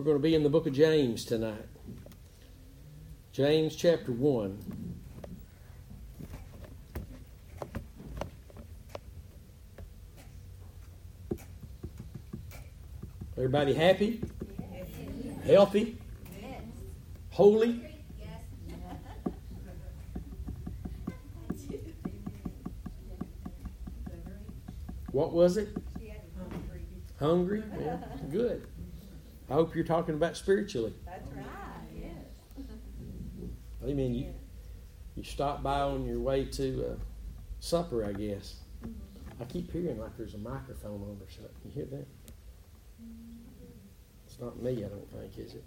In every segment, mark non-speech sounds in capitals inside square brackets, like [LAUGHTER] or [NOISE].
We're going to be in the book of James tonight. James chapter 1. Everybody happy? Healthy? Holy? What was it? Hungry? Yeah, good. I hope you're talking about spiritually. That's right. Yes. Amen. You, you stop by on your way to uh, supper, I guess. I keep hearing like there's a microphone on or something. You hear that? It's not me, I don't think, is it?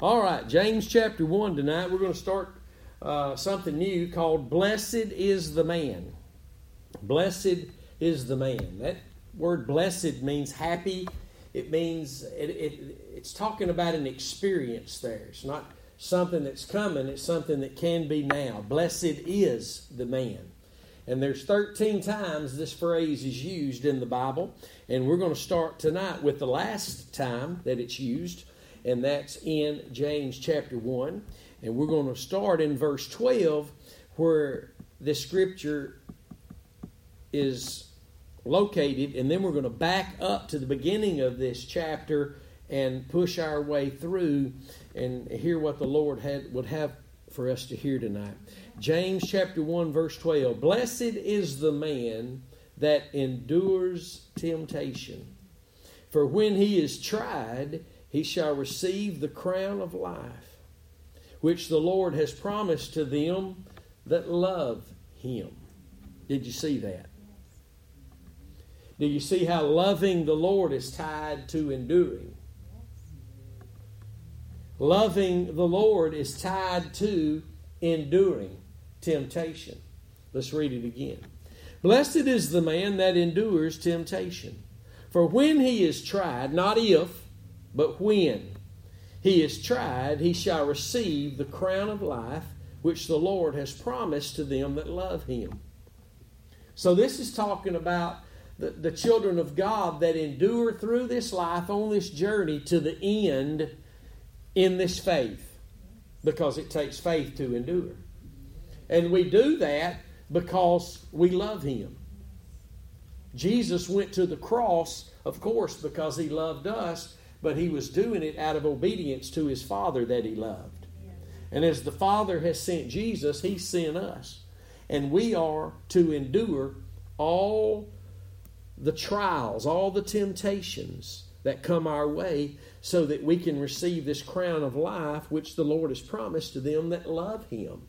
All right, James chapter 1 tonight. We're going to start uh, something new called Blessed is the Man. Blessed is the man. That word blessed means happy. It means it, it, it's talking about an experience there. It's not something that's coming, it's something that can be now. Blessed is the man. And there's 13 times this phrase is used in the Bible. And we're going to start tonight with the last time that it's used, and that's in James chapter 1. And we're going to start in verse 12, where the scripture is located, and then we're going to back up to the beginning of this chapter and push our way through and hear what the Lord had would have for us to hear tonight. James chapter 1 verse 12. Blessed is the man that endures temptation. For when he is tried, he shall receive the crown of life, which the Lord has promised to them that love him. Did you see that? Do you see how loving the Lord is tied to enduring? Loving the Lord is tied to enduring temptation. Let's read it again. Blessed is the man that endures temptation. For when he is tried, not if, but when he is tried, he shall receive the crown of life which the Lord has promised to them that love him. So, this is talking about the, the children of God that endure through this life on this journey to the end in this faith because it takes faith to endure. And we do that because we love Him. Jesus went to the cross, of course, because He loved us, but He was doing it out of obedience to His Father that He loved. And as the Father has sent Jesus, He sent us. And we are to endure all the trials, all the temptations that come our way, so that we can receive this crown of life which the Lord has promised to them that love Him.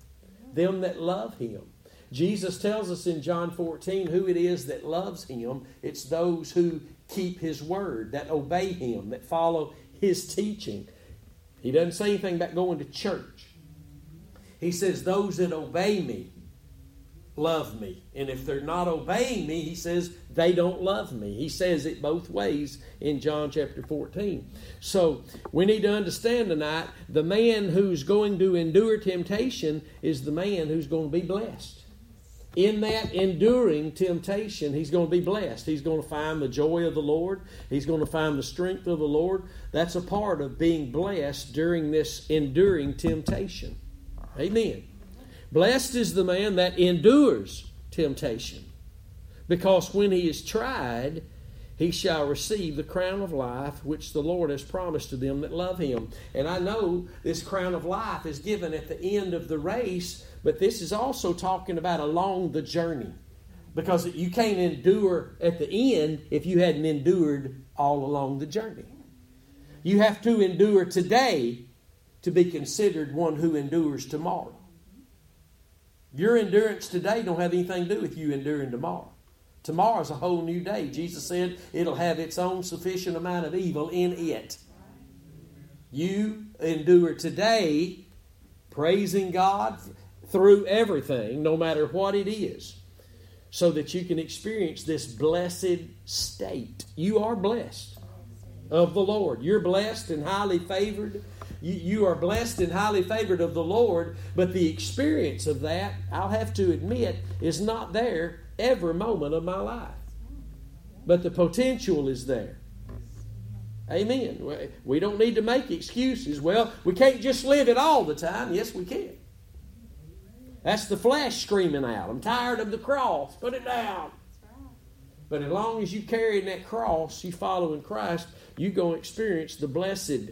Them that love Him. Jesus tells us in John 14 who it is that loves Him. It's those who keep His word, that obey Him, that follow His teaching. He doesn't say anything about going to church. He says, Those that obey me love me. And if they're not obeying me, he says they don't love me. He says it both ways in John chapter 14. So we need to understand tonight the man who's going to endure temptation is the man who's going to be blessed. In that enduring temptation, he's going to be blessed. He's going to find the joy of the Lord. He's going to find the strength of the Lord. That's a part of being blessed during this enduring temptation. Amen. Blessed is the man that endures temptation, because when he is tried, he shall receive the crown of life which the Lord has promised to them that love him. And I know this crown of life is given at the end of the race, but this is also talking about along the journey. Because you can't endure at the end if you hadn't endured all along the journey. You have to endure today to be considered one who endures tomorrow. Your endurance today don't have anything to do with you enduring tomorrow. Tomorrow's a whole new day. Jesus said it'll have its own sufficient amount of evil in it. You endure today praising God through everything, no matter what it is, so that you can experience this blessed state. You are blessed of the Lord. You're blessed and highly favored you, you are blessed and highly favored of the Lord, but the experience of that, I'll have to admit, is not there every moment of my life. But the potential is there. Amen. We don't need to make excuses. Well, we can't just live it all the time. Yes, we can. That's the flesh screaming out. I'm tired of the cross. Put it down. But as long as you carrying that cross, you following Christ, you're going to experience the blessed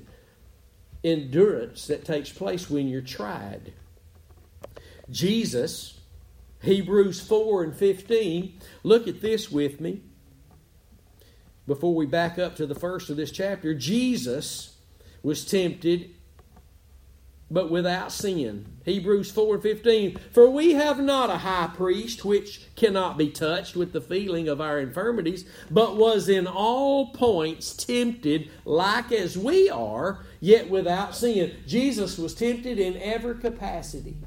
endurance that takes place when you're tried. Jesus, Hebrews 4 and 15, look at this with me before we back up to the first of this chapter. Jesus was tempted but without sin. Hebrews 4 and 15. For we have not a high priest which cannot be touched with the feeling of our infirmities, but was in all points tempted like as we are, yet without sin. Jesus was tempted in every capacity.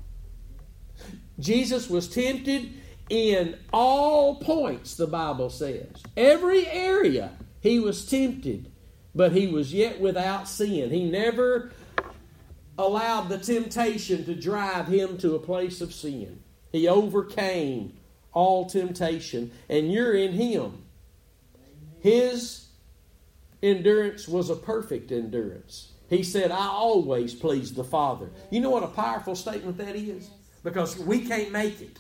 Jesus was tempted in all points, the Bible says. Every area he was tempted, but he was yet without sin. He never allowed the temptation to drive him to a place of sin. He overcame all temptation, and you're in him. His endurance was a perfect endurance. He said, I always please the Father. You know what a powerful statement that is? Because we can't make it.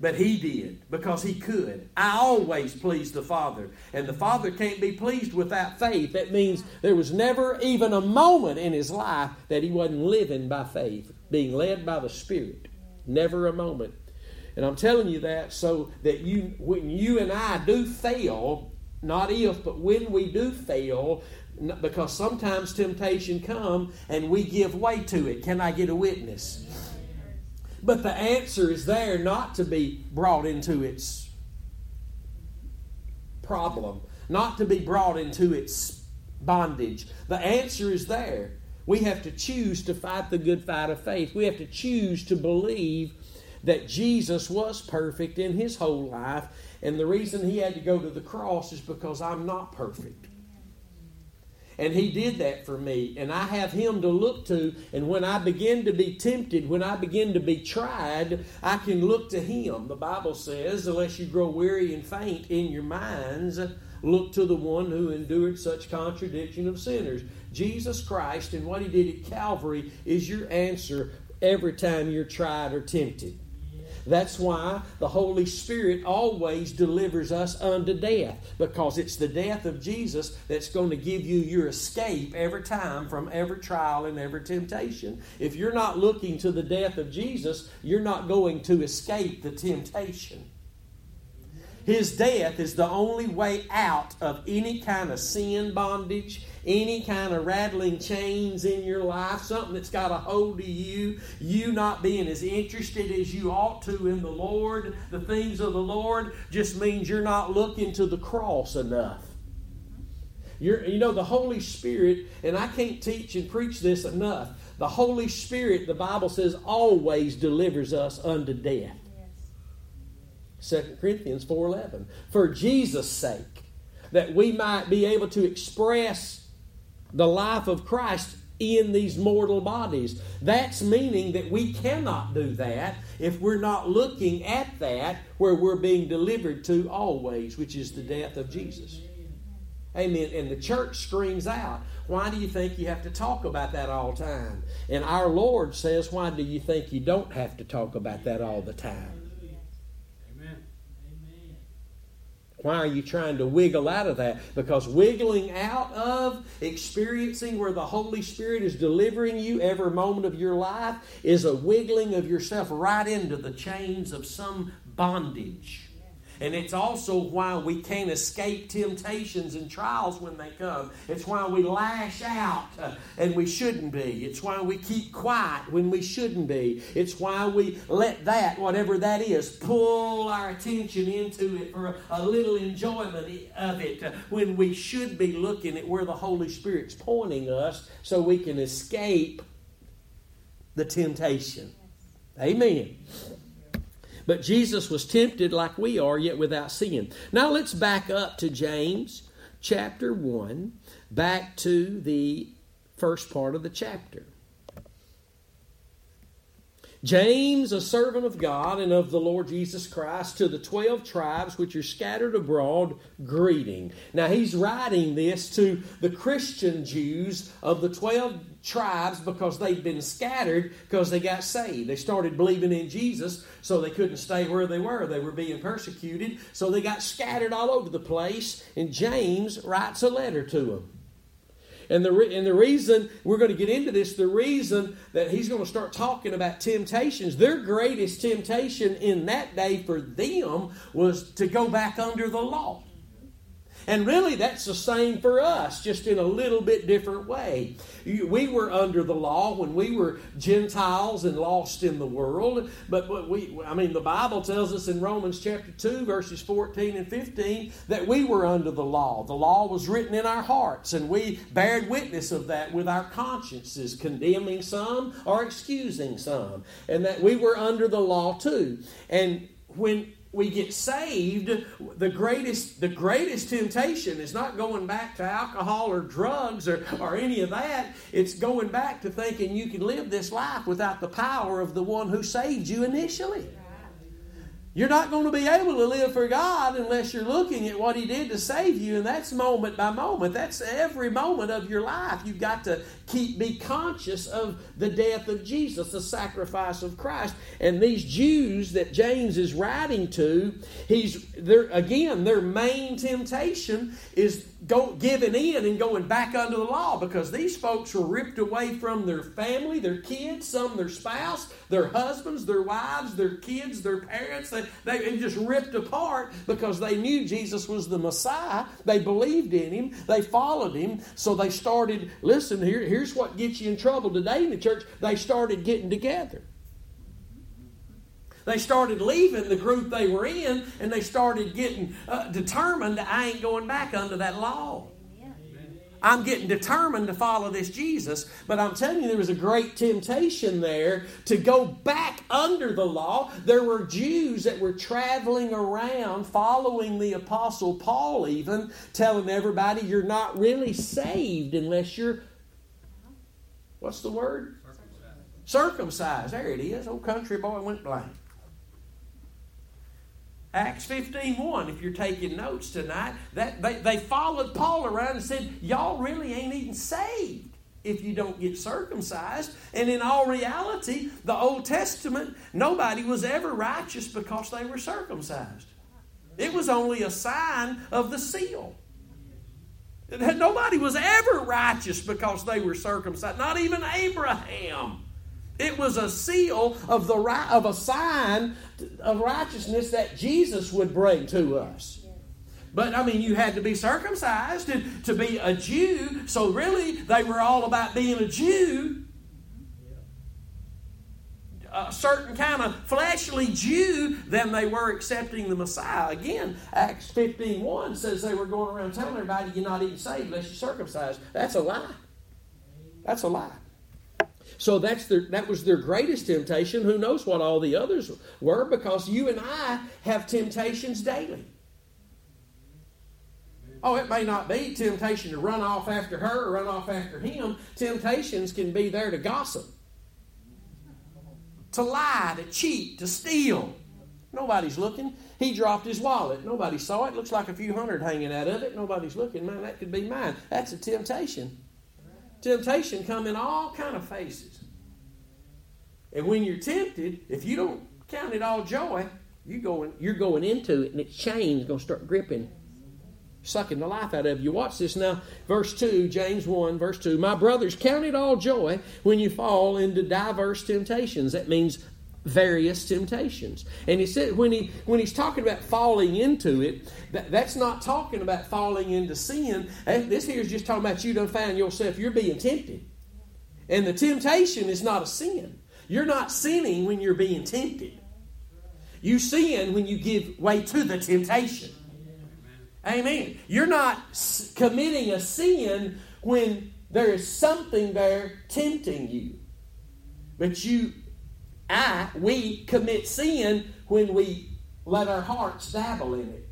But he did because he could. I always please the Father. And the Father can't be pleased without faith. That means there was never even a moment in his life that he wasn't living by faith, being led by the Spirit. Never a moment. And I'm telling you that so that you when you and I do fail, not if, but when we do fail, because sometimes temptation come and we give way to it. Can I get a witness? But the answer is there not to be brought into its problem, not to be brought into its bondage. The answer is there. We have to choose to fight the good fight of faith. We have to choose to believe that Jesus was perfect in his whole life. And the reason he had to go to the cross is because I'm not perfect. And he did that for me. And I have him to look to. And when I begin to be tempted, when I begin to be tried, I can look to him. The Bible says, unless you grow weary and faint in your minds, look to the one who endured such contradiction of sinners. Jesus Christ and what he did at Calvary is your answer every time you're tried or tempted. That's why the Holy Spirit always delivers us unto death, because it's the death of Jesus that's going to give you your escape every time from every trial and every temptation. If you're not looking to the death of Jesus, you're not going to escape the temptation. His death is the only way out of any kind of sin bondage, any kind of rattling chains in your life, something that's got a hold of you, you not being as interested as you ought to in the Lord, the things of the Lord, just means you're not looking to the cross enough. You're, you know, the Holy Spirit, and I can't teach and preach this enough. The Holy Spirit, the Bible says, always delivers us unto death. 2 Corinthians 4:11 for Jesus sake that we might be able to express the life of Christ in these mortal bodies. That's meaning that we cannot do that if we're not looking at that where we're being delivered to always, which is the death of Jesus. Amen. And the church screams out, Why do you think you have to talk about that all the time? And our Lord says, Why do you think you don't have to talk about that all the time? Why are you trying to wiggle out of that? Because wiggling out of experiencing where the Holy Spirit is delivering you every moment of your life is a wiggling of yourself right into the chains of some bondage. And it's also why we can't escape temptations and trials when they come. It's why we lash out uh, and we shouldn't be. It's why we keep quiet when we shouldn't be. It's why we let that, whatever that is, pull our attention into it for a, a little enjoyment of it uh, when we should be looking at where the Holy Spirit's pointing us so we can escape the temptation. Amen. But Jesus was tempted like we are, yet without sin. Now let's back up to James chapter 1, back to the first part of the chapter. James, a servant of God and of the Lord Jesus Christ, to the twelve tribes which are scattered abroad, greeting. Now, he's writing this to the Christian Jews of the twelve tribes because they'd been scattered because they got saved. They started believing in Jesus, so they couldn't stay where they were. They were being persecuted, so they got scattered all over the place. And James writes a letter to them. And the, re- and the reason, we're going to get into this, the reason that he's going to start talking about temptations, their greatest temptation in that day for them was to go back under the law. And really, that's the same for us, just in a little bit different way. We were under the law when we were Gentiles and lost in the world. But we, I mean, the Bible tells us in Romans chapter 2, verses 14 and 15, that we were under the law. The law was written in our hearts, and we bared witness of that with our consciences, condemning some or excusing some. And that we were under the law too. And when we get saved, the greatest, the greatest temptation is not going back to alcohol or drugs or, or any of that. It's going back to thinking you can live this life without the power of the one who saved you initially. You're not going to be able to live for God unless you're looking at what He did to save you, and that's moment by moment. That's every moment of your life. You've got to keep be conscious of the death of Jesus, the sacrifice of Christ. And these Jews that James is writing to, he's there again. Their main temptation is go, giving in and going back under the law because these folks were ripped away from their family, their kids, some their spouse, their husbands, their wives, their kids, their parents. They, they just ripped apart because they knew Jesus was the Messiah. They believed in him, they followed him. So they started, listen, here, here's what gets you in trouble today in the church. They started getting together. They started leaving the group they were in and they started getting uh, determined I ain't going back under that law. I'm getting determined to follow this Jesus. But I'm telling you, there was a great temptation there to go back under the law. There were Jews that were traveling around following the Apostle Paul, even telling everybody you're not really saved unless you're, what's the word? Circumcised. Circumcised. There it is. Old country boy went blank. Acts 15 1, if you're taking notes tonight, that they, they followed Paul around and said, Y'all really ain't even saved if you don't get circumcised. And in all reality, the Old Testament, nobody was ever righteous because they were circumcised. It was only a sign of the seal. Nobody was ever righteous because they were circumcised, not even Abraham. It was a seal of the of a sign of righteousness that Jesus would bring to us. But I mean, you had to be circumcised to, to be a Jew. So really, they were all about being a Jew. A certain kind of fleshly Jew than they were accepting the Messiah. Again, Acts 15 1 says they were going around telling everybody you're not even saved unless you're circumcised. That's a lie. That's a lie. So that's their, that was their greatest temptation. Who knows what all the others were? Because you and I have temptations daily. Oh, it may not be temptation to run off after her or run off after him. Temptations can be there to gossip, to lie, to cheat, to steal. Nobody's looking. He dropped his wallet. Nobody saw it. Looks like a few hundred hanging out of it. Nobody's looking. Man, that could be mine. That's a temptation. Temptation come in all kind of faces. And when you're tempted, if you don't count it all joy, you're going, you're going into it, and its chain's going to start gripping, sucking the life out of you. Watch this now. Verse 2, James 1, verse 2. My brothers, count it all joy when you fall into diverse temptations. That means various temptations. And he said when he when he's talking about falling into it, that, that's not talking about falling into sin. This here is just talking about you don't find yourself you're being tempted. And the temptation is not a sin. You're not sinning when you're being tempted. You sin when you give way to the temptation. Amen. You're not committing a sin when there is something there tempting you. But you I, we commit sin when we let our hearts dabble in it,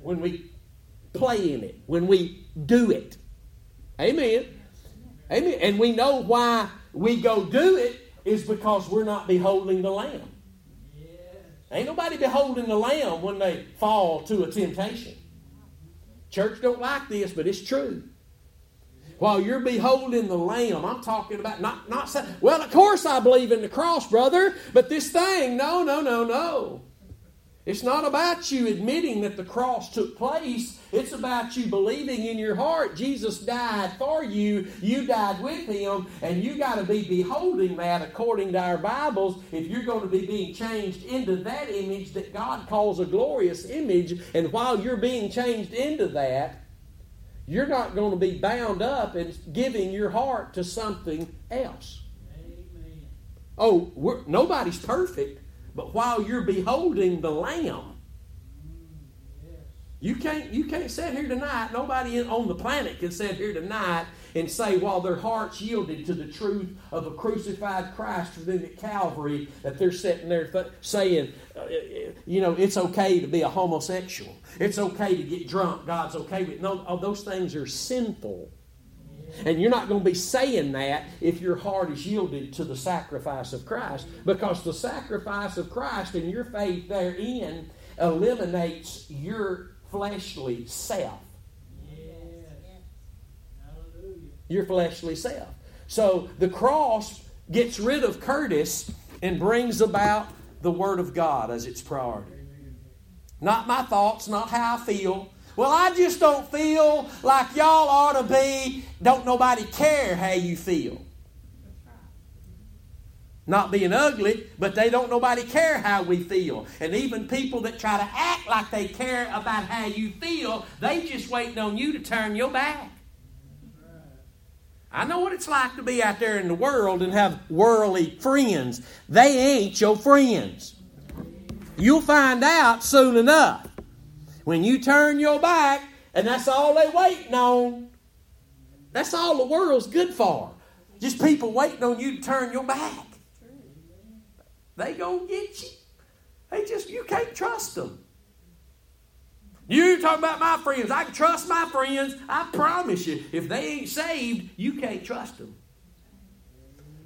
when we play in it, when we do it. Amen. Amen. And we know why we go do it is because we're not beholding the Lamb. Ain't nobody beholding the Lamb when they fall to a temptation. Church don't like this, but it's true. While you're beholding the Lamb, I'm talking about not not saying, well, of course I believe in the cross, brother, but this thing, no, no, no, no. It's not about you admitting that the cross took place. It's about you believing in your heart Jesus died for you. You died with him. And you got to be beholding that according to our Bibles if you're going to be being changed into that image that God calls a glorious image. And while you're being changed into that, you're not going to be bound up and giving your heart to something else. Amen. Oh, nobody's perfect. But while you're beholding the Lamb, mm, you can't, you can't sit here tonight. Nobody on the planet can sit here tonight and say, while their hearts yielded to the truth of a crucified Christ for them at Calvary, that they're sitting there th- saying, uh, you know, it's okay to be a homosexual. It's okay to get drunk. God's okay with No, those things are sinful. And you're not going to be saying that if your heart is yielded to the sacrifice of Christ, because the sacrifice of Christ and your faith therein eliminates your fleshly self. Your fleshly self. So the cross gets rid of Curtis and brings about the Word of God as its priority. Not my thoughts, not how I feel, well, I just don't feel like y'all ought to be. Don't nobody care how you feel. Not being ugly, but they don't nobody care how we feel. And even people that try to act like they care about how you feel, they just waiting on you to turn your back. I know what it's like to be out there in the world and have worldly friends. They ain't your friends. You'll find out soon enough. When you turn your back and that's all they waiting on, that's all the world's good for. Just people waiting on you to turn your back. They gonna get you. They just you can't trust them. You talk about my friends. I can trust my friends. I promise you, if they ain't saved, you can't trust them.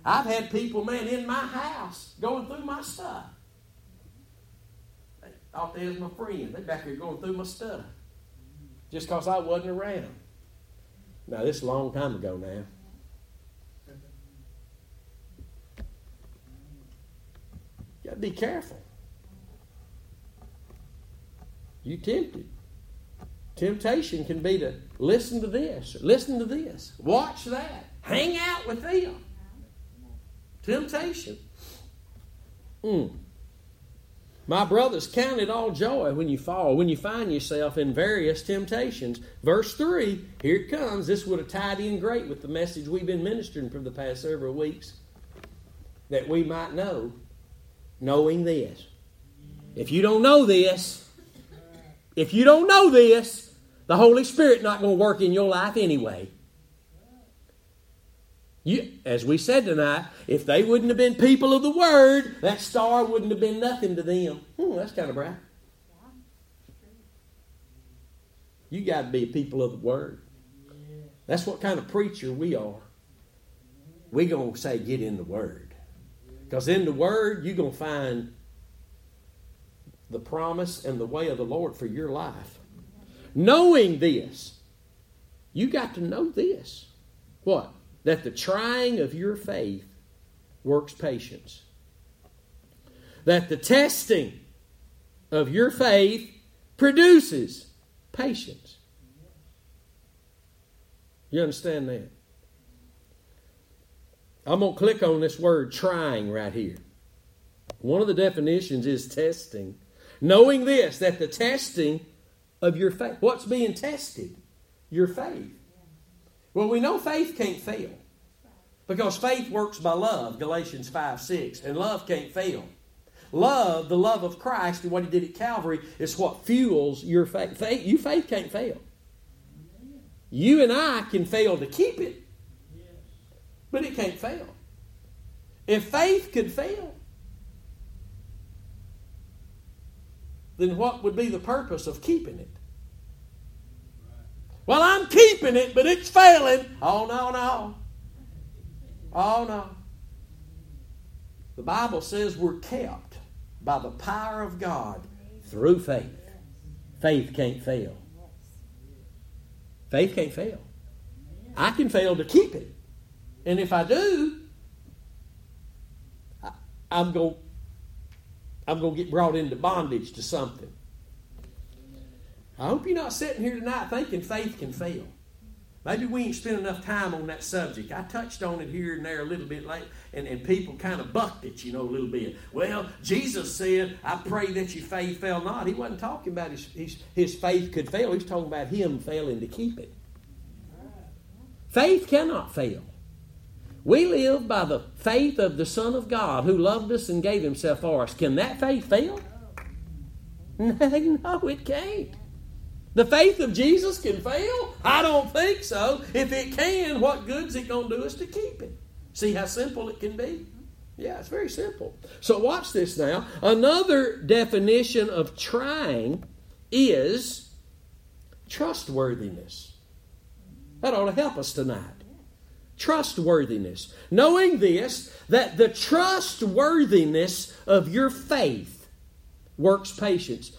I've had people, man, in my house going through my stuff thought they was my friend. They back here going through my stuff. Just because I wasn't around. Now, this is a long time ago now. You got to be careful. You tempted. Temptation can be to listen to this, listen to this, watch that, hang out with them. Temptation. Mm. My brothers, count it all joy when you fall, when you find yourself in various temptations. Verse 3, here it comes. This would have tied in great with the message we've been ministering for the past several weeks. That we might know, knowing this. If you don't know this, if you don't know this, the Holy Spirit not going to work in your life anyway. You, as we said tonight, if they wouldn't have been people of the Word, that star wouldn't have been nothing to them. Hmm, that's kind of bright. You got to be people of the Word. That's what kind of preacher we are. We're going to say, get in the Word. Because in the Word, you're going to find the promise and the way of the Lord for your life. Knowing this, you got to know this. What? that the trying of your faith works patience. That the testing of your faith produces patience. You understand that? I'm going to click on this word trying right here. One of the definitions is testing. Knowing this, that the testing of your faith, what's being tested? Your faith. Well, we know faith can't fail. Because faith works by love, Galatians 5 6, and love can't fail. Love, the love of Christ and what He did at Calvary, is what fuels your faith. faith you faith can't fail. You and I can fail to keep it, but it can't fail. If faith could fail, then what would be the purpose of keeping it? Well, I'm keeping it, but it's failing. Oh, no, no. Oh, no. The Bible says we're kept by the power of God through faith. Faith can't fail. Faith can't fail. I can fail to keep it. And if I do, I, am going I'm going to get brought into bondage to something. I hope you're not sitting here tonight thinking faith can fail. Maybe we ain't spent enough time on that subject. I touched on it here and there a little bit late, and, and people kind of bucked it, you know, a little bit. Well, Jesus said, I pray that your faith fail not. He wasn't talking about his, his, his faith could fail, he was talking about him failing to keep it. Faith cannot fail. We live by the faith of the Son of God who loved us and gave himself for us. Can that faith fail? [LAUGHS] No, it can't. The faith of Jesus can fail? I don't think so. If it can, what good's it going to do us to keep it? See how simple it can be? Yeah, it's very simple. So watch this now. Another definition of trying is trustworthiness. That ought to help us tonight. Trustworthiness. Knowing this, that the trustworthiness of your faith works patience.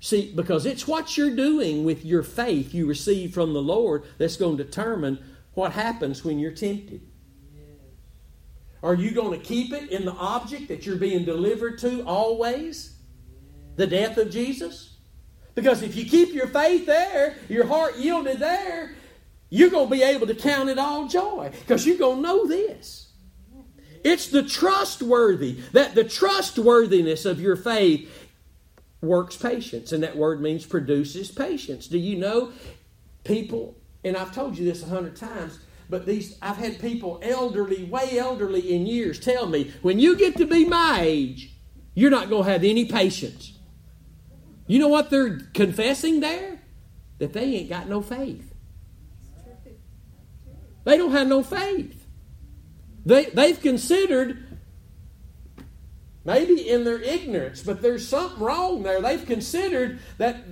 See, because it's what you're doing with your faith you receive from the Lord that's going to determine what happens when you're tempted. Are you going to keep it in the object that you're being delivered to always? The death of Jesus? Because if you keep your faith there, your heart yielded there, you're going to be able to count it all joy because you're going to know this. It's the trustworthy, that the trustworthiness of your faith works patience, and that word means produces patience. Do you know people, and I've told you this a hundred times, but these I've had people elderly, way elderly in years, tell me, when you get to be my age, you're not going to have any patience. You know what they're confessing there? That they ain't got no faith. They don't have no faith. They, they've considered Maybe in their ignorance, but there's something wrong there. They've considered that,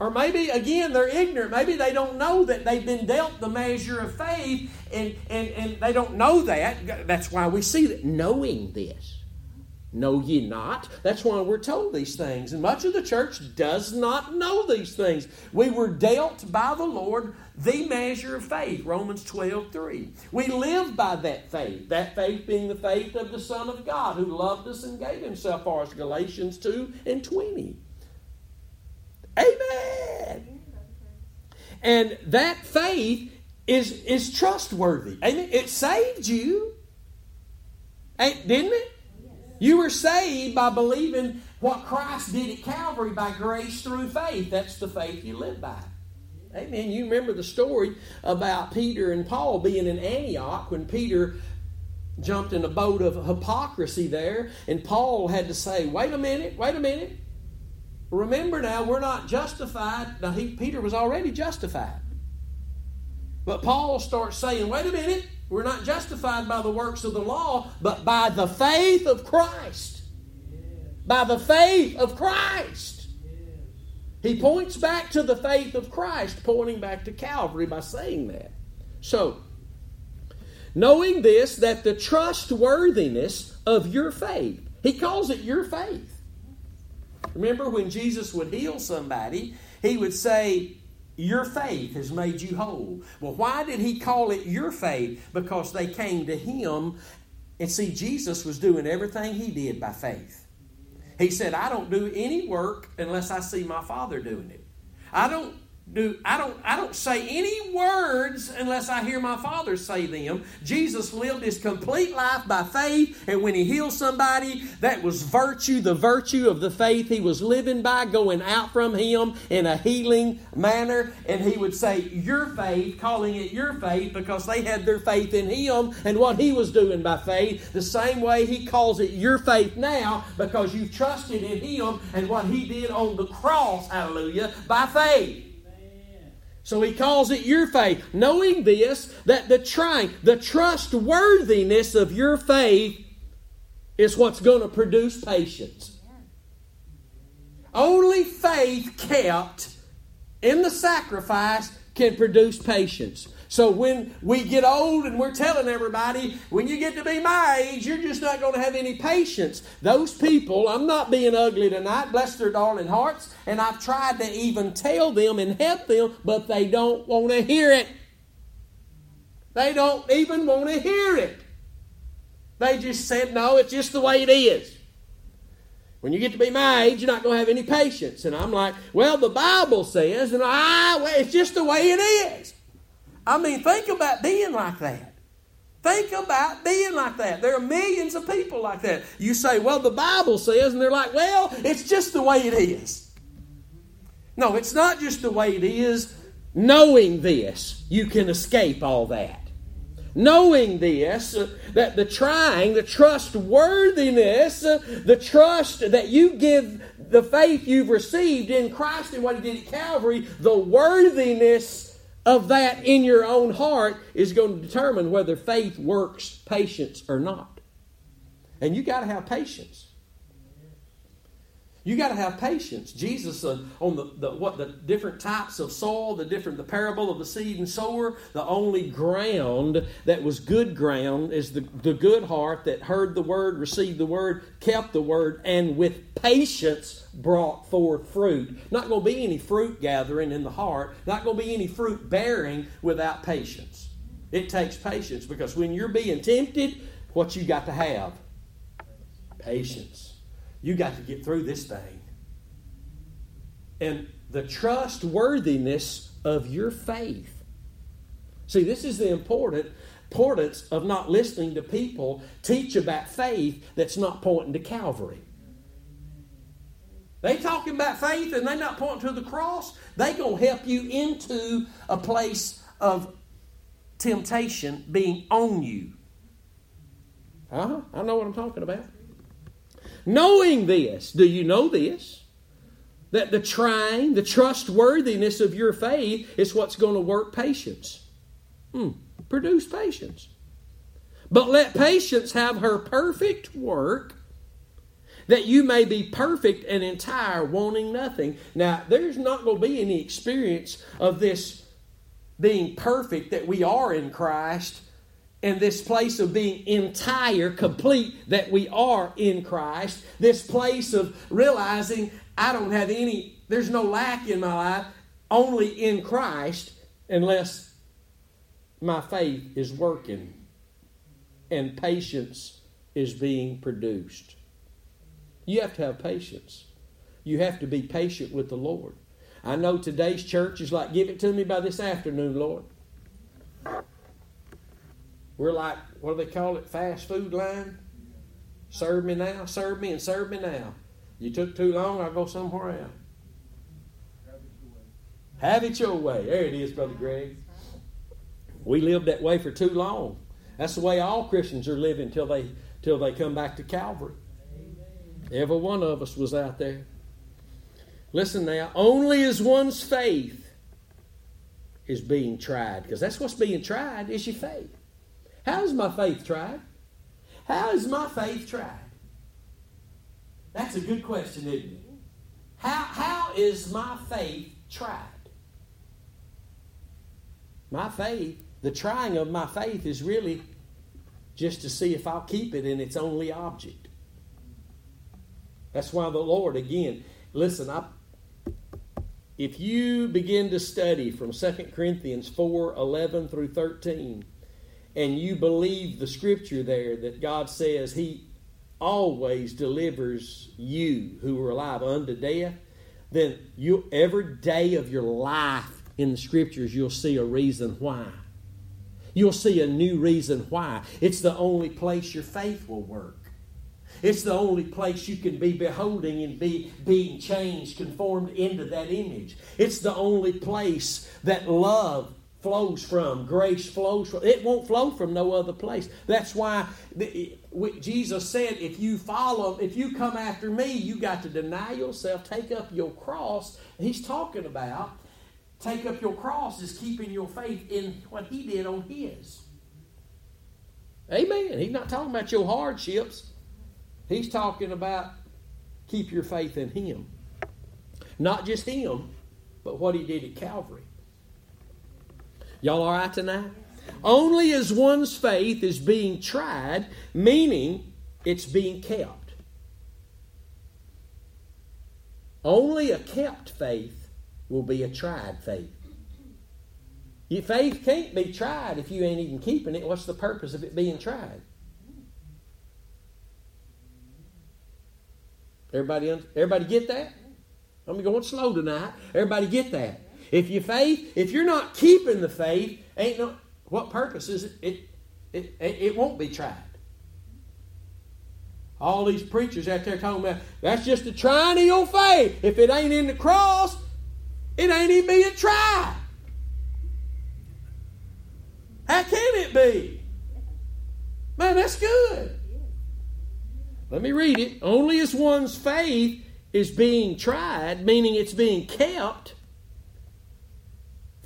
or maybe again, they're ignorant. Maybe they don't know that they've been dealt the measure of faith, and, and, and they don't know that. That's why we see that. Knowing this. Know ye not? That's why we're told these things. And much of the church does not know these things. We were dealt by the Lord the measure of faith, Romans 12 3. We live by that faith, that faith being the faith of the Son of God who loved us and gave himself for us, Galatians 2 and 20. Amen. And that faith is, is trustworthy. Amen. It saved you. Didn't it? You were saved by believing what Christ did at Calvary by grace through faith. That's the faith you live by. Amen. You remember the story about Peter and Paul being in Antioch when Peter jumped in a boat of hypocrisy there, and Paul had to say, Wait a minute, wait a minute. Remember now, we're not justified. Now, he, Peter was already justified. But Paul starts saying, Wait a minute. We're not justified by the works of the law, but by the faith of Christ. By the faith of Christ. He points back to the faith of Christ, pointing back to Calvary by saying that. So, knowing this, that the trustworthiness of your faith, he calls it your faith. Remember when Jesus would heal somebody, he would say, your faith has made you whole. Well, why did he call it your faith? Because they came to him and see, Jesus was doing everything he did by faith. He said, I don't do any work unless I see my Father doing it. I don't do I don't I don't say any words unless I hear my Father say them. Jesus lived his complete life by faith, and when he healed somebody, that was virtue, the virtue of the faith he was living by, going out from him in a healing manner. And he would say, Your faith, calling it your faith, because they had their faith in him and what he was doing by faith. The same way he calls it your faith now, because you've trusted in him and what he did on the cross, hallelujah, by faith. So he calls it your faith, knowing this, that the trying, the trustworthiness of your faith is what's going to produce patience. Only faith kept in the sacrifice can produce patience. So when we get old and we're telling everybody, when you get to be my age, you're just not going to have any patience. Those people, I'm not being ugly tonight, bless their darling hearts, and I've tried to even tell them and help them, but they don't want to hear it. They don't even want to hear it. They just said, no, it's just the way it is. When you get to be my age, you're not going to have any patience. And I'm like, well, the Bible says, and I, well, it's just the way it is. I mean, think about being like that. Think about being like that. There are millions of people like that. You say, well, the Bible says, and they're like, well, it's just the way it is. No, it's not just the way it is. Knowing this, you can escape all that. Knowing this, uh, that the trying, the trustworthiness, uh, the trust that you give the faith you've received in Christ and what He did at Calvary, the worthiness of that in your own heart is going to determine whether faith works patience or not. And you got to have patience. You got to have patience. Jesus uh, on the, the what the different types of soil, the different the parable of the seed and sower. The only ground that was good ground is the the good heart that heard the word, received the word, kept the word, and with patience brought forth fruit. Not going to be any fruit gathering in the heart. Not going to be any fruit bearing without patience. It takes patience because when you're being tempted, what you got to have patience. You got to get through this thing. And the trustworthiness of your faith. See, this is the important importance of not listening to people teach about faith that's not pointing to Calvary. They talking about faith and they not pointing to the cross. They gonna help you into a place of temptation being on you. Huh? I know what I'm talking about. Knowing this, do you know this? That the trying, the trustworthiness of your faith is what's going to work patience. Hmm. Produce patience. But let patience have her perfect work, that you may be perfect and entire, wanting nothing. Now, there's not going to be any experience of this being perfect that we are in Christ and this place of being entire, complete, that we are in Christ, this place of realizing I don't have any, there's no lack in my life, only in Christ, unless my faith is working and patience is being produced. You have to have patience. You have to be patient with the Lord. I know today's church is like, give it to me by this afternoon, Lord. We're like, what do they call it? Fast food line? Serve me now, serve me, and serve me now. You took too long, I'll go somewhere else. Have it your way. There it is, Brother Greg. We lived that way for too long. That's the way all Christians are living till they till they come back to Calvary. Every one of us was out there. Listen now, only as one's faith is being tried, because that's what's being tried is your faith. How is my faith tried? How is my faith tried? That's a good question, isn't it? How, how is my faith tried? My faith, the trying of my faith is really just to see if I'll keep it in its only object. That's why the Lord, again, listen, I, if you begin to study from 2 Corinthians 4 11 through 13, and you believe the scripture there that God says He always delivers you who are alive unto death, then you every day of your life in the scriptures you'll see a reason why. You'll see a new reason why. It's the only place your faith will work. It's the only place you can be beholding and be being changed, conformed into that image. It's the only place that love flows from, grace flows from. It won't flow from no other place. That's why Jesus said, if you follow, if you come after me, you got to deny yourself, take up your cross. He's talking about take up your cross is keeping your faith in what he did on his. Amen. He's not talking about your hardships. He's talking about keep your faith in him. Not just him, but what he did at Calvary. Y'all all right tonight? Only as one's faith is being tried, meaning it's being kept. Only a kept faith will be a tried faith. Your faith can't be tried if you ain't even keeping it. What's the purpose of it being tried? Everybody, everybody get that? I'm going slow tonight. Everybody get that? If your faith, if you're not keeping the faith, ain't no what purpose is it? It it, it, won't be tried. All these preachers out there talking about that's just a trying of your faith. If it ain't in the cross, it ain't even being tried. How can it be? Man, that's good. Let me read it. Only as one's faith is being tried, meaning it's being kept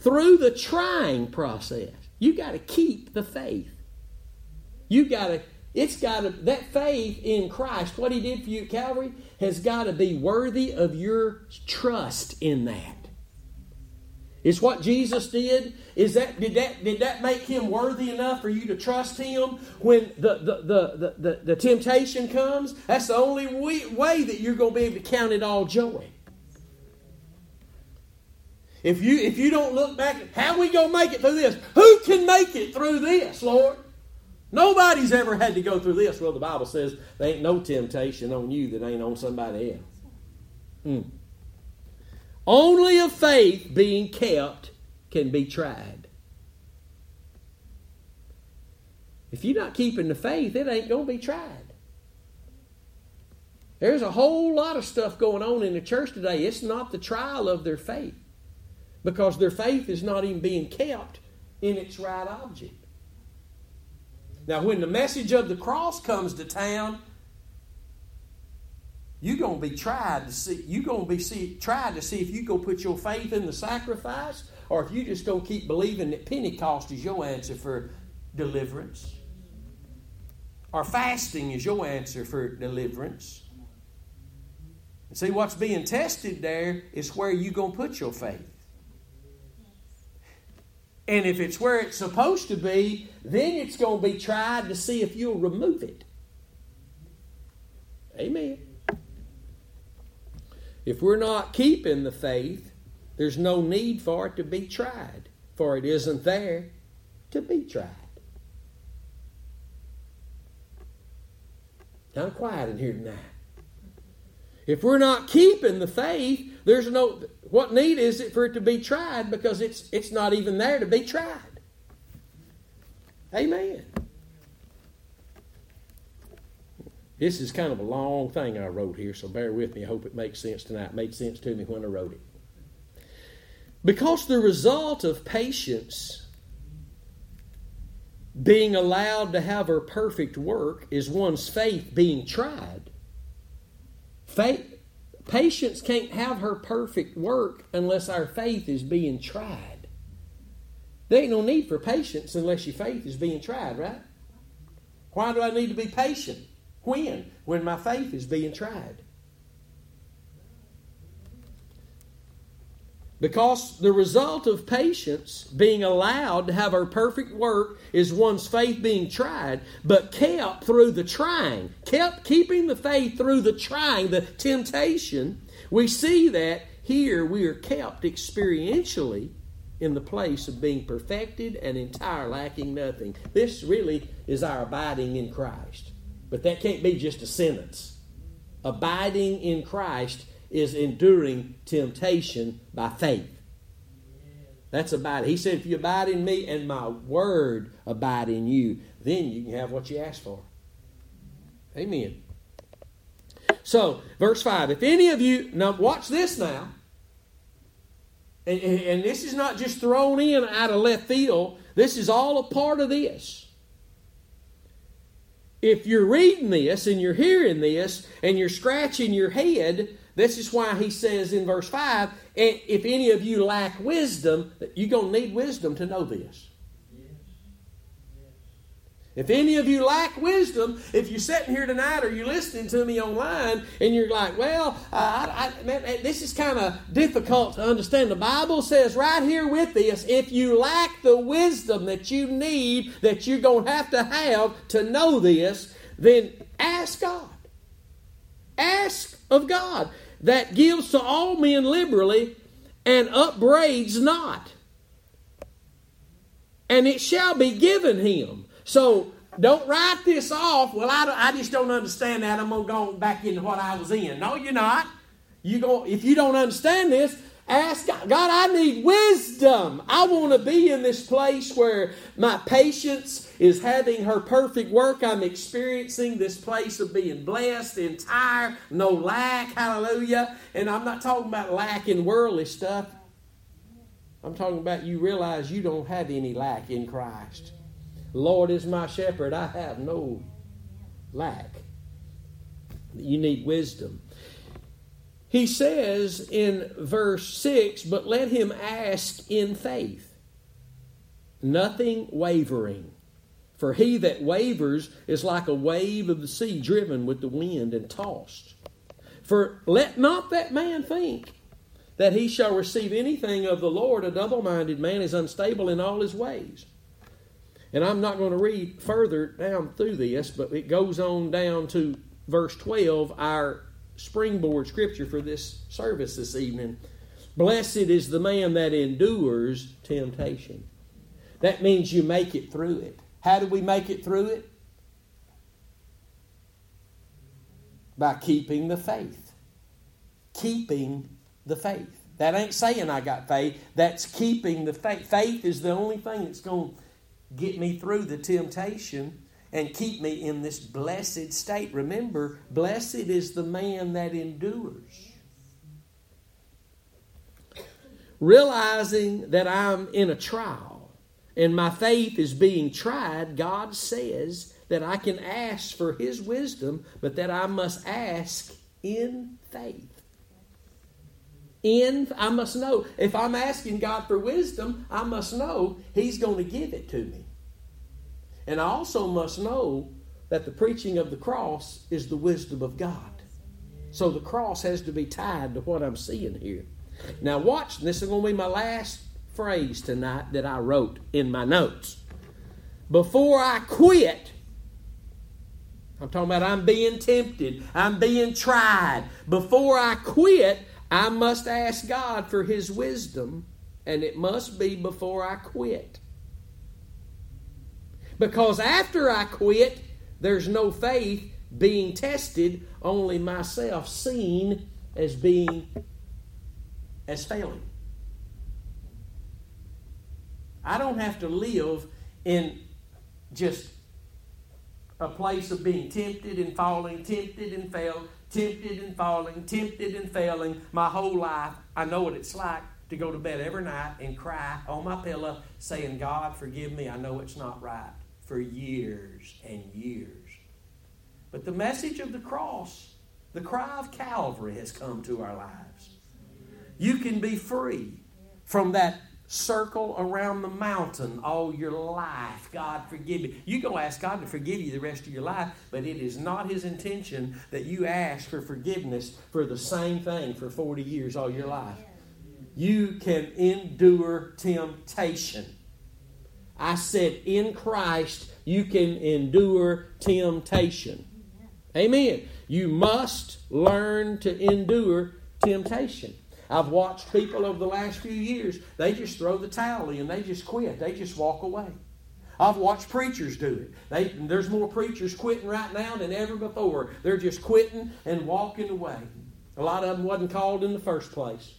through the trying process. You got to keep the faith. You got to, it's got to, that faith in Christ, what He did for you at Calvary, has got to be worthy of your trust in that. It's what Jesus did. Is that did that did that make him worthy enough for you to trust him when the the, the, the, the, the temptation comes? That's the only way, way that you're going to be able to count it all joy. If you if you don't look back, how we gonna make it through this? Who can make it through this, Lord? Nobody's ever had to go through this. Well, the Bible says there ain't no temptation on you that ain't on somebody else. Mm. Only a faith being kept can be tried. If you're not keeping the faith, it ain't to be tried. There's a whole lot of stuff going on in the church today. It's not the trial of their faith because their faith is not even being kept in its right object. Now, when the message of the cross comes to town, you're going to be tried to see you're going to be see, tried to see if you go put your faith in the sacrifice or if you just going to keep believing that pentecost is your answer for deliverance or fasting is your answer for deliverance and see what's being tested there is where you're going to put your faith and if it's where it's supposed to be then it's going to be tried to see if you'll remove it amen if we're not keeping the faith, there's no need for it to be tried, for it isn't there to be tried. I'm quiet in here tonight. If we're not keeping the faith, there's no what need is it for it to be tried because it's it's not even there to be tried. Amen. This is kind of a long thing I wrote here, so bear with me. I hope it makes sense tonight. It made sense to me when I wrote it. Because the result of patience being allowed to have her perfect work is one's faith being tried. Faith, patience can't have her perfect work unless our faith is being tried. There ain't no need for patience unless your faith is being tried, right? Why do I need to be patient? When? When my faith is being tried. Because the result of patience being allowed to have our perfect work is one's faith being tried, but kept through the trying, kept keeping the faith through the trying, the temptation. We see that here we are kept experientially in the place of being perfected and entire, lacking nothing. This really is our abiding in Christ. But that can't be just a sentence. Abiding in Christ is enduring temptation by faith. That's abiding. He said, if you abide in me and my word abide in you, then you can have what you ask for. Amen. So, verse 5 If any of you, now watch this now. And, and, and this is not just thrown in out of left field, this is all a part of this if you're reading this and you're hearing this and you're scratching your head, this is why he says in verse 5 if any of you lack wisdom, you're going to need wisdom to know this. If any of you lack wisdom, if you're sitting here tonight or you're listening to me online and you're like, well, I, I, man, this is kind of difficult to understand. The Bible says right here with this if you lack the wisdom that you need, that you're going to have to have to know this, then ask God. Ask of God that gives to all men liberally and upbraids not. And it shall be given him. So don't write this off. Well, I, I just don't understand that. I'm going to go back into what I was in. No, you're not. You go, if you don't understand this, ask God, God, I need wisdom. I want to be in this place where my patience is having her perfect work. I'm experiencing this place of being blessed, entire, no lack. Hallelujah. And I'm not talking about lack in worldly stuff. I'm talking about you realize you don't have any lack in Christ. Lord is my shepherd, I have no lack. You need wisdom. He says in verse 6 But let him ask in faith, nothing wavering. For he that wavers is like a wave of the sea driven with the wind and tossed. For let not that man think that he shall receive anything of the Lord. A double minded man is unstable in all his ways. And I'm not going to read further down through this, but it goes on down to verse 12, our springboard scripture for this service this evening. Blessed is the man that endures temptation. That means you make it through it. How do we make it through it? By keeping the faith. Keeping the faith. That ain't saying I got faith. That's keeping the faith. Faith is the only thing that's going to get me through the temptation and keep me in this blessed state. Remember, blessed is the man that endures. Realizing that I'm in a trial and my faith is being tried, God says that I can ask for His wisdom, but that I must ask in faith. In, I must know. If I'm asking God for wisdom, I must know He's going to give it to me. And I also must know that the preaching of the cross is the wisdom of God. So the cross has to be tied to what I'm seeing here. Now, watch, this is going to be my last phrase tonight that I wrote in my notes. Before I quit, I'm talking about I'm being tempted, I'm being tried. Before I quit, I must ask God for His wisdom, and it must be before I quit. Because after I quit, there's no faith being tested, only myself seen as being as failing. I don't have to live in just a place of being tempted and falling, tempted and fail, tempted and falling, tempted and failing my whole life. I know what it's like to go to bed every night and cry on my pillow saying, God, forgive me. I know it's not right for years and years. But the message of the cross, the cry of Calvary, has come to our lives. You can be free from that circle around the mountain all your life. God, forgive me. You go ask God to forgive you the rest of your life, but it is not His intention that you ask for forgiveness for the same thing for 40 years all your life. You can endure temptation. I said, in Christ, you can endure temptation. Amen. You must learn to endure temptation. I've watched people over the last few years, they just throw the towel in, they just quit, they just walk away. I've watched preachers do it. They, there's more preachers quitting right now than ever before. They're just quitting and walking away. A lot of them wasn't called in the first place.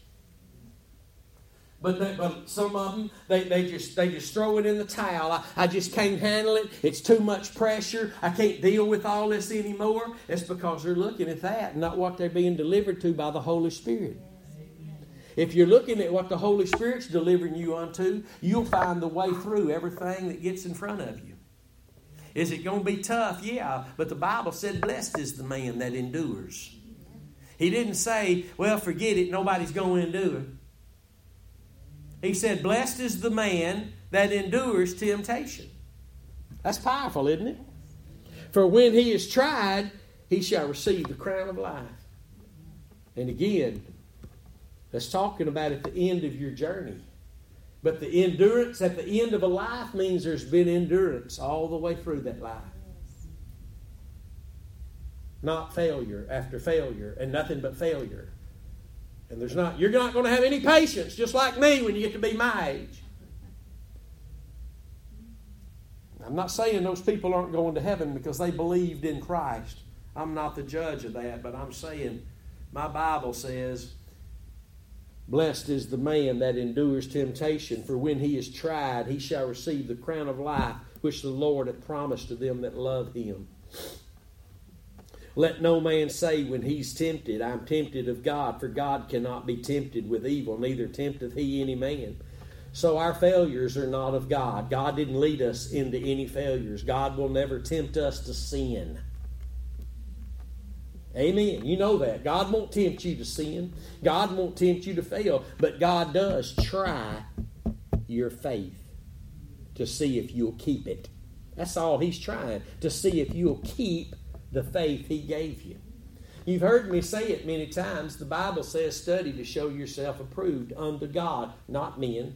But, they, but some of them, they, they, just, they just throw it in the towel. I, I just can't handle it. It's too much pressure. I can't deal with all this anymore. It's because they're looking at that, not what they're being delivered to by the Holy Spirit. If you're looking at what the Holy Spirit's delivering you unto, you'll find the way through everything that gets in front of you. Is it going to be tough? Yeah, but the Bible said, Blessed is the man that endures. He didn't say, Well, forget it, nobody's going to endure. He said, Blessed is the man that endures temptation. That's powerful, isn't it? For when he is tried, he shall receive the crown of life. And again, that's talking about at the end of your journey. But the endurance at the end of a life means there's been endurance all the way through that life. Not failure after failure and nothing but failure. And there's not you're not going to have any patience just like me when you get to be my age. I'm not saying those people aren't going to heaven because they believed in Christ. I'm not the judge of that, but I'm saying my Bible says, Blessed is the man that endures temptation, for when he is tried, he shall receive the crown of life which the Lord hath promised to them that love him. Let no man say when he's tempted, I'm tempted of God, for God cannot be tempted with evil, neither tempteth he any man. So our failures are not of God. God didn't lead us into any failures. God will never tempt us to sin. Amen. You know that. God won't tempt you to sin. God won't tempt you to fail. But God does try your faith to see if you'll keep it. That's all He's trying, to see if you'll keep the faith He gave you. You've heard me say it many times. The Bible says, study to show yourself approved unto God, not men.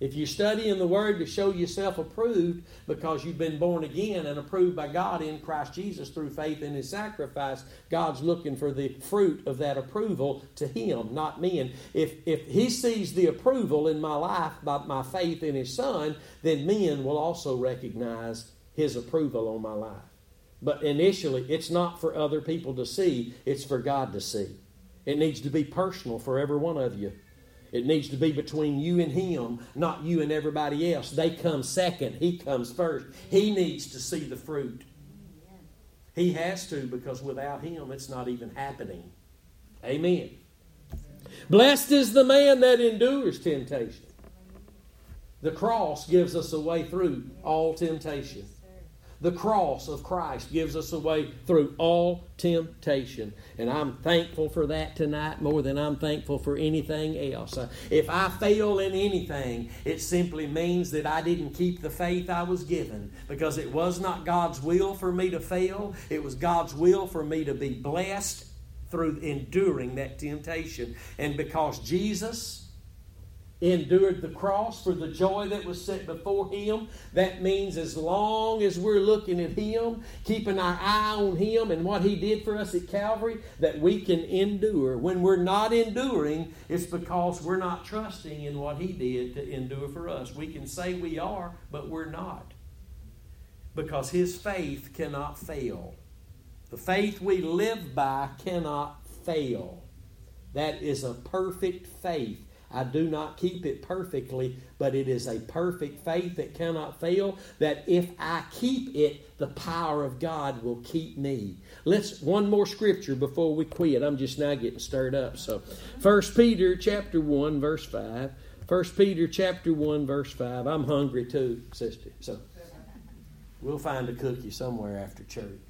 If you study in the Word to show yourself approved because you've been born again and approved by God in Christ Jesus through faith in His sacrifice, God's looking for the fruit of that approval to Him, not men. If, if He sees the approval in my life by my faith in His Son, then men will also recognize His approval on my life. But initially, it's not for other people to see, it's for God to see. It needs to be personal for every one of you. It needs to be between you and him, not you and everybody else. They come second, he comes first. He needs to see the fruit. He has to because without him, it's not even happening. Amen. Blessed is the man that endures temptation. The cross gives us a way through all temptation. The cross of Christ gives us a way through all temptation. And I'm thankful for that tonight more than I'm thankful for anything else. Uh, if I fail in anything, it simply means that I didn't keep the faith I was given because it was not God's will for me to fail, it was God's will for me to be blessed through enduring that temptation. And because Jesus endured the cross for the joy that was set before him. That means as long as we're looking at him, keeping our eye on him and what he did for us at Calvary, that we can endure. When we're not enduring, it's because we're not trusting in what he did to endure for us. We can say we are, but we're not. Because his faith cannot fail. The faith we live by cannot fail. That is a perfect faith. I do not keep it perfectly, but it is a perfect faith that cannot fail. That if I keep it, the power of God will keep me. Let's one more scripture before we quit. I'm just now getting stirred up. So, First Peter chapter one verse five. First Peter chapter one verse five. I'm hungry too, sister. So we'll find a cookie somewhere after church.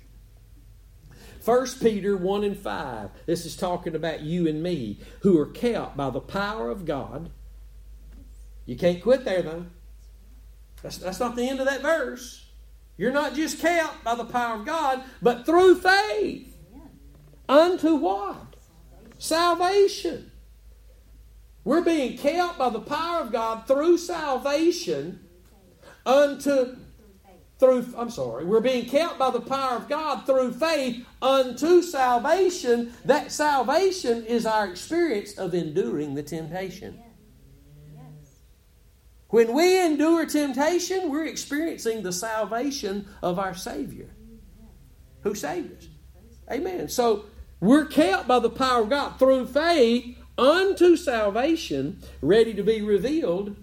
1 Peter 1 and 5. This is talking about you and me who are kept by the power of God. You can't quit there, though. That's, that's not the end of that verse. You're not just kept by the power of God, but through faith. Unto what? Salvation. We're being kept by the power of God through salvation unto through I'm sorry, we're being kept by the power of God through faith unto salvation. That salvation is our experience of enduring the temptation. When we endure temptation, we're experiencing the salvation of our Savior who saved us. Amen. So we're kept by the power of God through faith unto salvation, ready to be revealed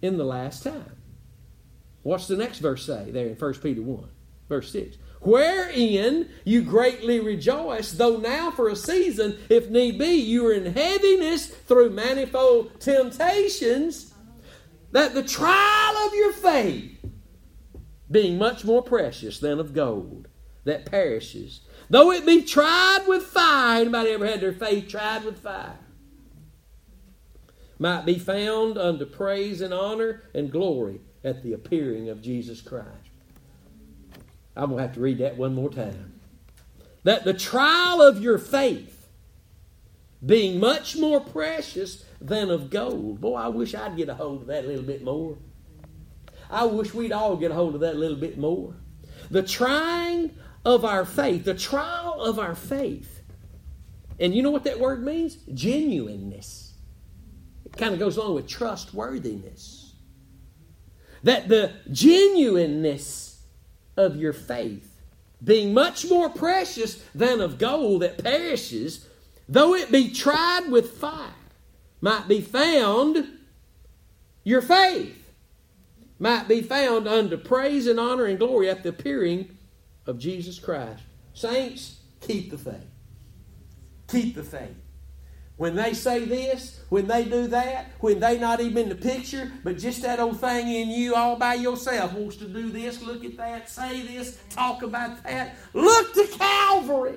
in the last time. What's the next verse say there in 1 Peter 1, verse 6? Wherein you greatly rejoice, though now for a season, if need be, you are in heaviness through manifold temptations, that the trial of your faith, being much more precious than of gold that perishes, though it be tried with fire, anybody ever had their faith tried with fire? Might be found unto praise and honor and glory at the appearing of Jesus Christ. I'm going to have to read that one more time. That the trial of your faith, being much more precious than of gold. Boy, I wish I'd get a hold of that a little bit more. I wish we'd all get a hold of that a little bit more. The trying of our faith, the trial of our faith. And you know what that word means? Genuineness. It kind of goes along with trustworthiness. That the genuineness of your faith, being much more precious than of gold that perishes, though it be tried with fire, might be found, your faith might be found unto praise and honor and glory at the appearing of Jesus Christ. Saints, keep the faith. Keep the faith. When they say this, when they do that, when they not even in the picture, but just that old thing in you all by yourself wants to do this, look at that, say this, talk about that. Look to Calvary.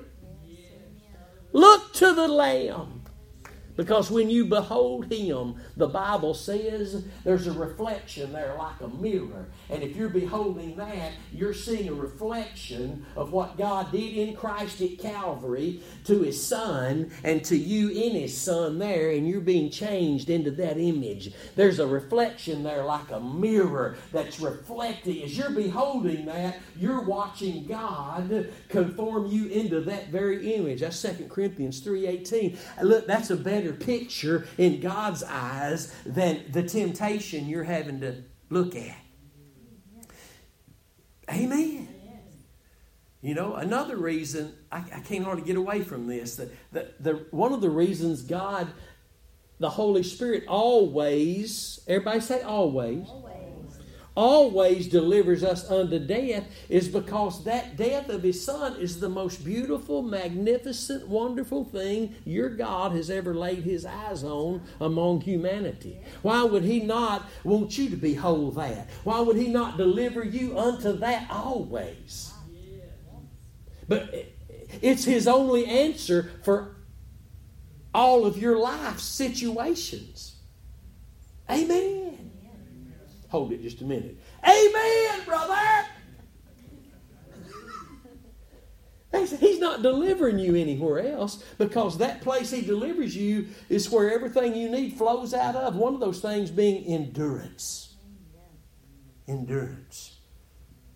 Look to the Lamb. Because when you behold him, the Bible says there's a reflection there like a mirror. And if you're beholding that, you're seeing a reflection of what God did in Christ at Calvary to his Son and to you in his Son there, and you're being changed into that image. There's a reflection there like a mirror that's reflecting. As you're beholding that, you're watching God conform you into that very image. That's 2 Corinthians 3.18. Look, that's a better picture in God's eyes than the temptation you're having to look at. Amen. You know, another reason, I, I can't hardly get away from this, that the, the, one of the reasons God, the Holy Spirit, always, everybody say always, always always delivers us unto death is because that death of his son is the most beautiful, magnificent, wonderful thing your God has ever laid his eyes on among humanity. Why would he not want you to behold that? Why would he not deliver you unto that always? But it's his only answer for all of your life situations. Amen. Hold it just a minute. Amen, brother. He's not delivering you anywhere else because that place He delivers you is where everything you need flows out of. One of those things being endurance. Endurance.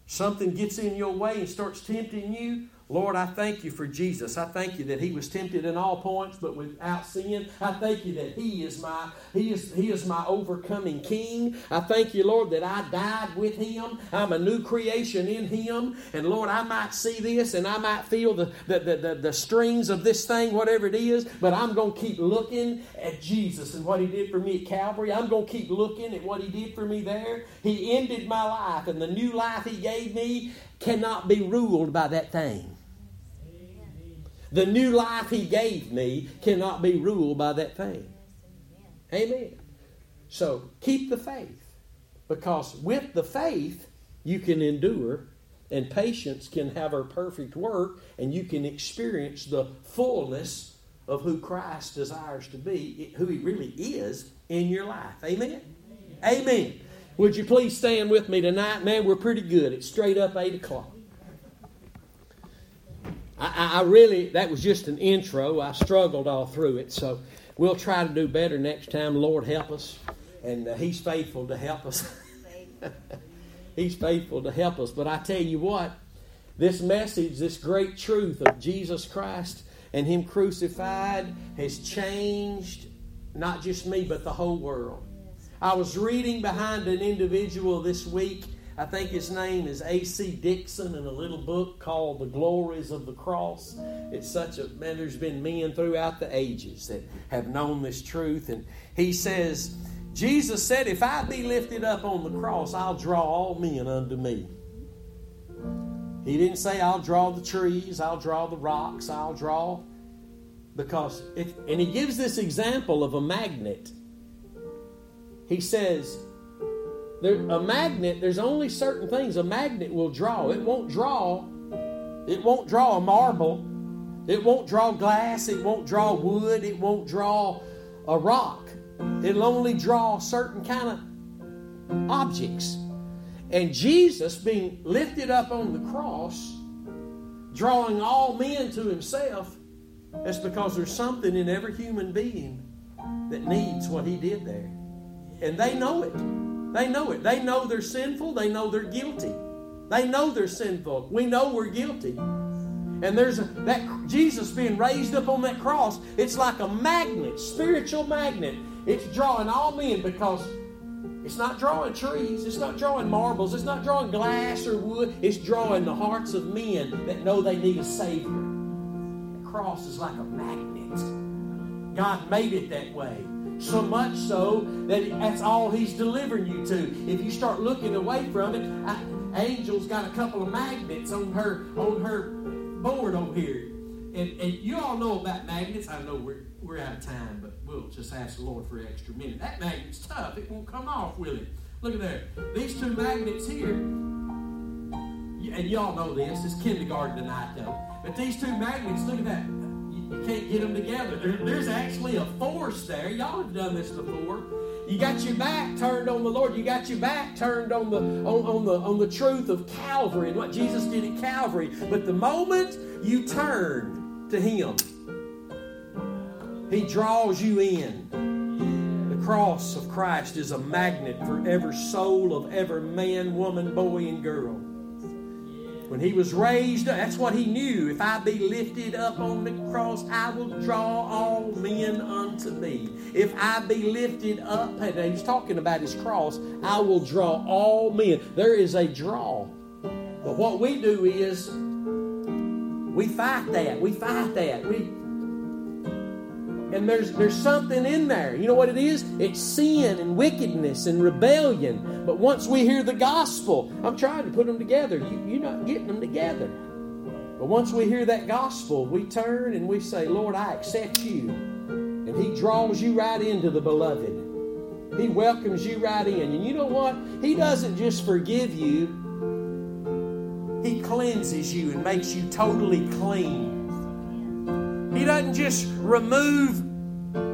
Something gets in your way and starts tempting you. Lord, I thank you for Jesus. I thank you that he was tempted in all points, but without sin. I thank you that he is my he is he is my overcoming king. I thank you, Lord, that I died with him. I'm a new creation in him. And Lord, I might see this and I might feel the the, the, the, the strings of this thing, whatever it is, but I'm gonna keep looking at Jesus and what he did for me at Calvary. I'm gonna keep looking at what he did for me there. He ended my life, and the new life he gave me cannot be ruled by that thing. The new life He gave me cannot be ruled by that thing. Amen. So keep the faith because with the faith you can endure and patience can have her perfect work and you can experience the fullness of who Christ desires to be, who He really is in your life. Amen. Amen. Amen. Would you please stand with me tonight? Man, we're pretty good. It's straight up 8 o'clock. I, I really, that was just an intro. I struggled all through it. So we'll try to do better next time. Lord, help us. And uh, He's faithful to help us. [LAUGHS] he's faithful to help us. But I tell you what, this message, this great truth of Jesus Christ and Him crucified has changed not just me, but the whole world. I was reading behind an individual this week I think his name is A.C. Dixon in a little book called The Glories of the Cross. It's such a, man, there's been men throughout the ages that have known this truth. And he says, Jesus said, If I be lifted up on the cross, I'll draw all men unto me. He didn't say, I'll draw the trees, I'll draw the rocks, I'll draw. Because, if, and he gives this example of a magnet. He says, there, a magnet, there's only certain things a magnet will draw. It won't draw, it won't draw a marble, it won't draw glass, it won't draw wood, it won't draw a rock. It'll only draw certain kind of objects. And Jesus being lifted up on the cross, drawing all men to himself, that's because there's something in every human being that needs what he did there. And they know it. They know it. They know they're sinful. They know they're guilty. They know they're sinful. We know we're guilty. And there's a, that Jesus being raised up on that cross, it's like a magnet, spiritual magnet. It's drawing all men because it's not drawing trees, it's not drawing marbles, it's not drawing glass or wood, it's drawing the hearts of men that know they need a Savior. The cross is like a magnet. God made it that way. So much so that that's all He's delivering you to. If you start looking away from it, I, Angel's got a couple of magnets on her on her board over here. And, and you all know about magnets. I know we're, we're out of time, but we'll just ask the Lord for an extra minute. That magnet's tough. It won't come off, will it? Look at there. These two magnets here, and y'all know this, it's kindergarten tonight though. But these two magnets, look at that. You, can't get them together. There, there's actually a force there. Y'all have done this before. You got your back turned on the Lord. You got your back turned on the on, on the on the truth of Calvary and what Jesus did at Calvary. But the moment you turn to Him, He draws you in. The cross of Christ is a magnet for every soul of every man, woman, boy, and girl. When he was raised, that's what he knew. If I be lifted up on the cross, I will draw all men unto me. If I be lifted up, and he's talking about his cross, I will draw all men. There is a draw. But what we do is we fight that. We fight that. We and there's there's something in there. You know what it is? It's sin and wickedness and rebellion. But once we hear the gospel, I'm trying to put them together. You, you're not getting them together. But once we hear that gospel, we turn and we say, Lord, I accept you. And He draws you right into the beloved. He welcomes you right in. And you know what? He doesn't just forgive you, He cleanses you and makes you totally clean. He doesn't just remove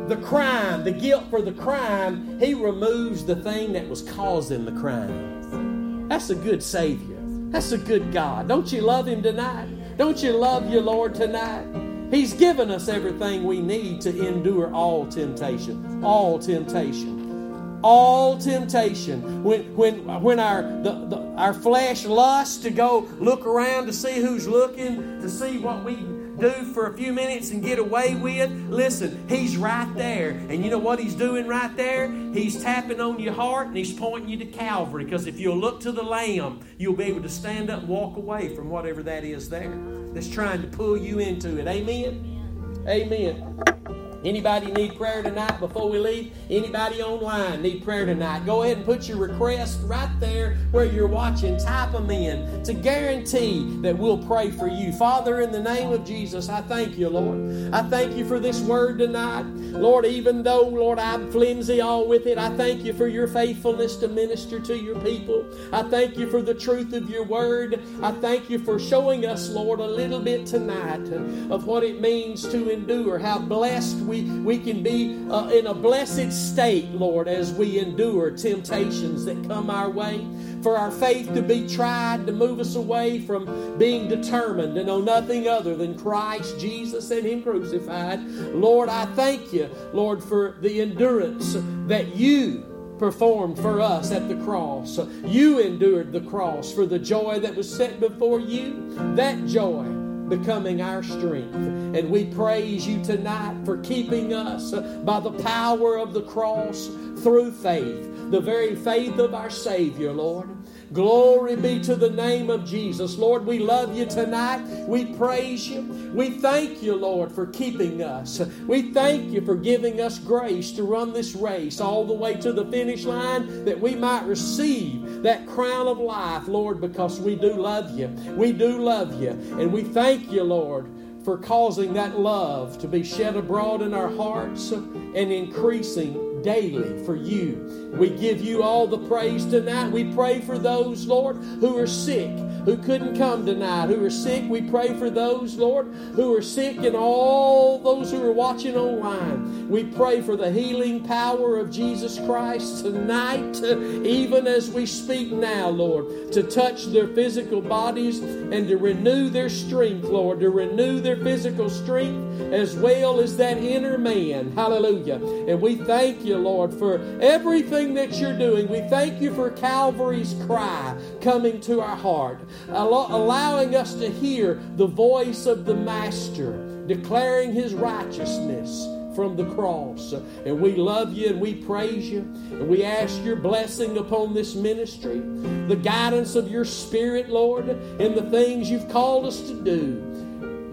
the crime, the guilt for the crime. He removes the thing that was causing the crime. That's a good Savior. That's a good God. Don't you love Him tonight? Don't you love your Lord tonight? He's given us everything we need to endure all temptation. All temptation. All temptation. When when when our the, the, our flesh lusts to go look around to see who's looking, to see what we do for a few minutes and get away with, listen, He's right there. And you know what He's doing right there? He's tapping on your heart and He's pointing you to Calvary. Because if you'll look to the Lamb, you'll be able to stand up and walk away from whatever that is there that's trying to pull you into it. Amen? Amen. Anybody need prayer tonight before we leave? Anybody online need prayer tonight? Go ahead and put your request right there where you're watching. Type them in to guarantee that we'll pray for you. Father, in the name of Jesus, I thank you, Lord. I thank you for this word tonight. Lord, even though, Lord, I'm flimsy all with it, I thank you for your faithfulness to minister to your people. I thank you for the truth of your word. I thank you for showing us, Lord, a little bit tonight of what it means to endure, how blessed we, we can be uh, in a blessed state, Lord, as we endure temptations that come our way. For our faith to be tried to move us away from being determined to know nothing other than Christ Jesus and Him crucified. Lord, I thank you, Lord, for the endurance that you performed for us at the cross. You endured the cross for the joy that was set before you. That joy becoming our strength. And we praise you tonight for keeping us by the power of the cross through faith, the very faith of our Savior, Lord. Glory be to the name of Jesus. Lord, we love you tonight. We praise you. We thank you, Lord, for keeping us. We thank you for giving us grace to run this race all the way to the finish line that we might receive that crown of life, Lord, because we do love you. We do love you. And we thank you, Lord, for causing that love to be shed abroad in our hearts and increasing daily for you. We give you all the praise tonight. We pray for those, Lord, who are sick who couldn't come tonight, who are sick. We pray for those, Lord, who are sick and all those who are watching online. We pray for the healing power of Jesus Christ tonight, even as we speak now, Lord, to touch their physical bodies and to renew their strength, Lord, to renew their physical strength as well as that inner man. Hallelujah. And we thank you, Lord, for everything that you're doing. We thank you for Calvary's cry coming to our heart, allowing us to hear the voice of the Master declaring his righteousness from the cross. And we love you and we praise you. And we ask your blessing upon this ministry, the guidance of your Spirit, Lord, in the things you've called us to do.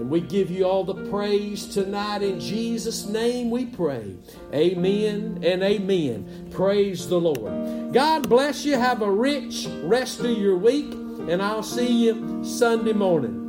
And we give you all the praise tonight. In Jesus' name we pray. Amen and amen. Praise the Lord. God bless you. Have a rich rest of your week. And I'll see you Sunday morning.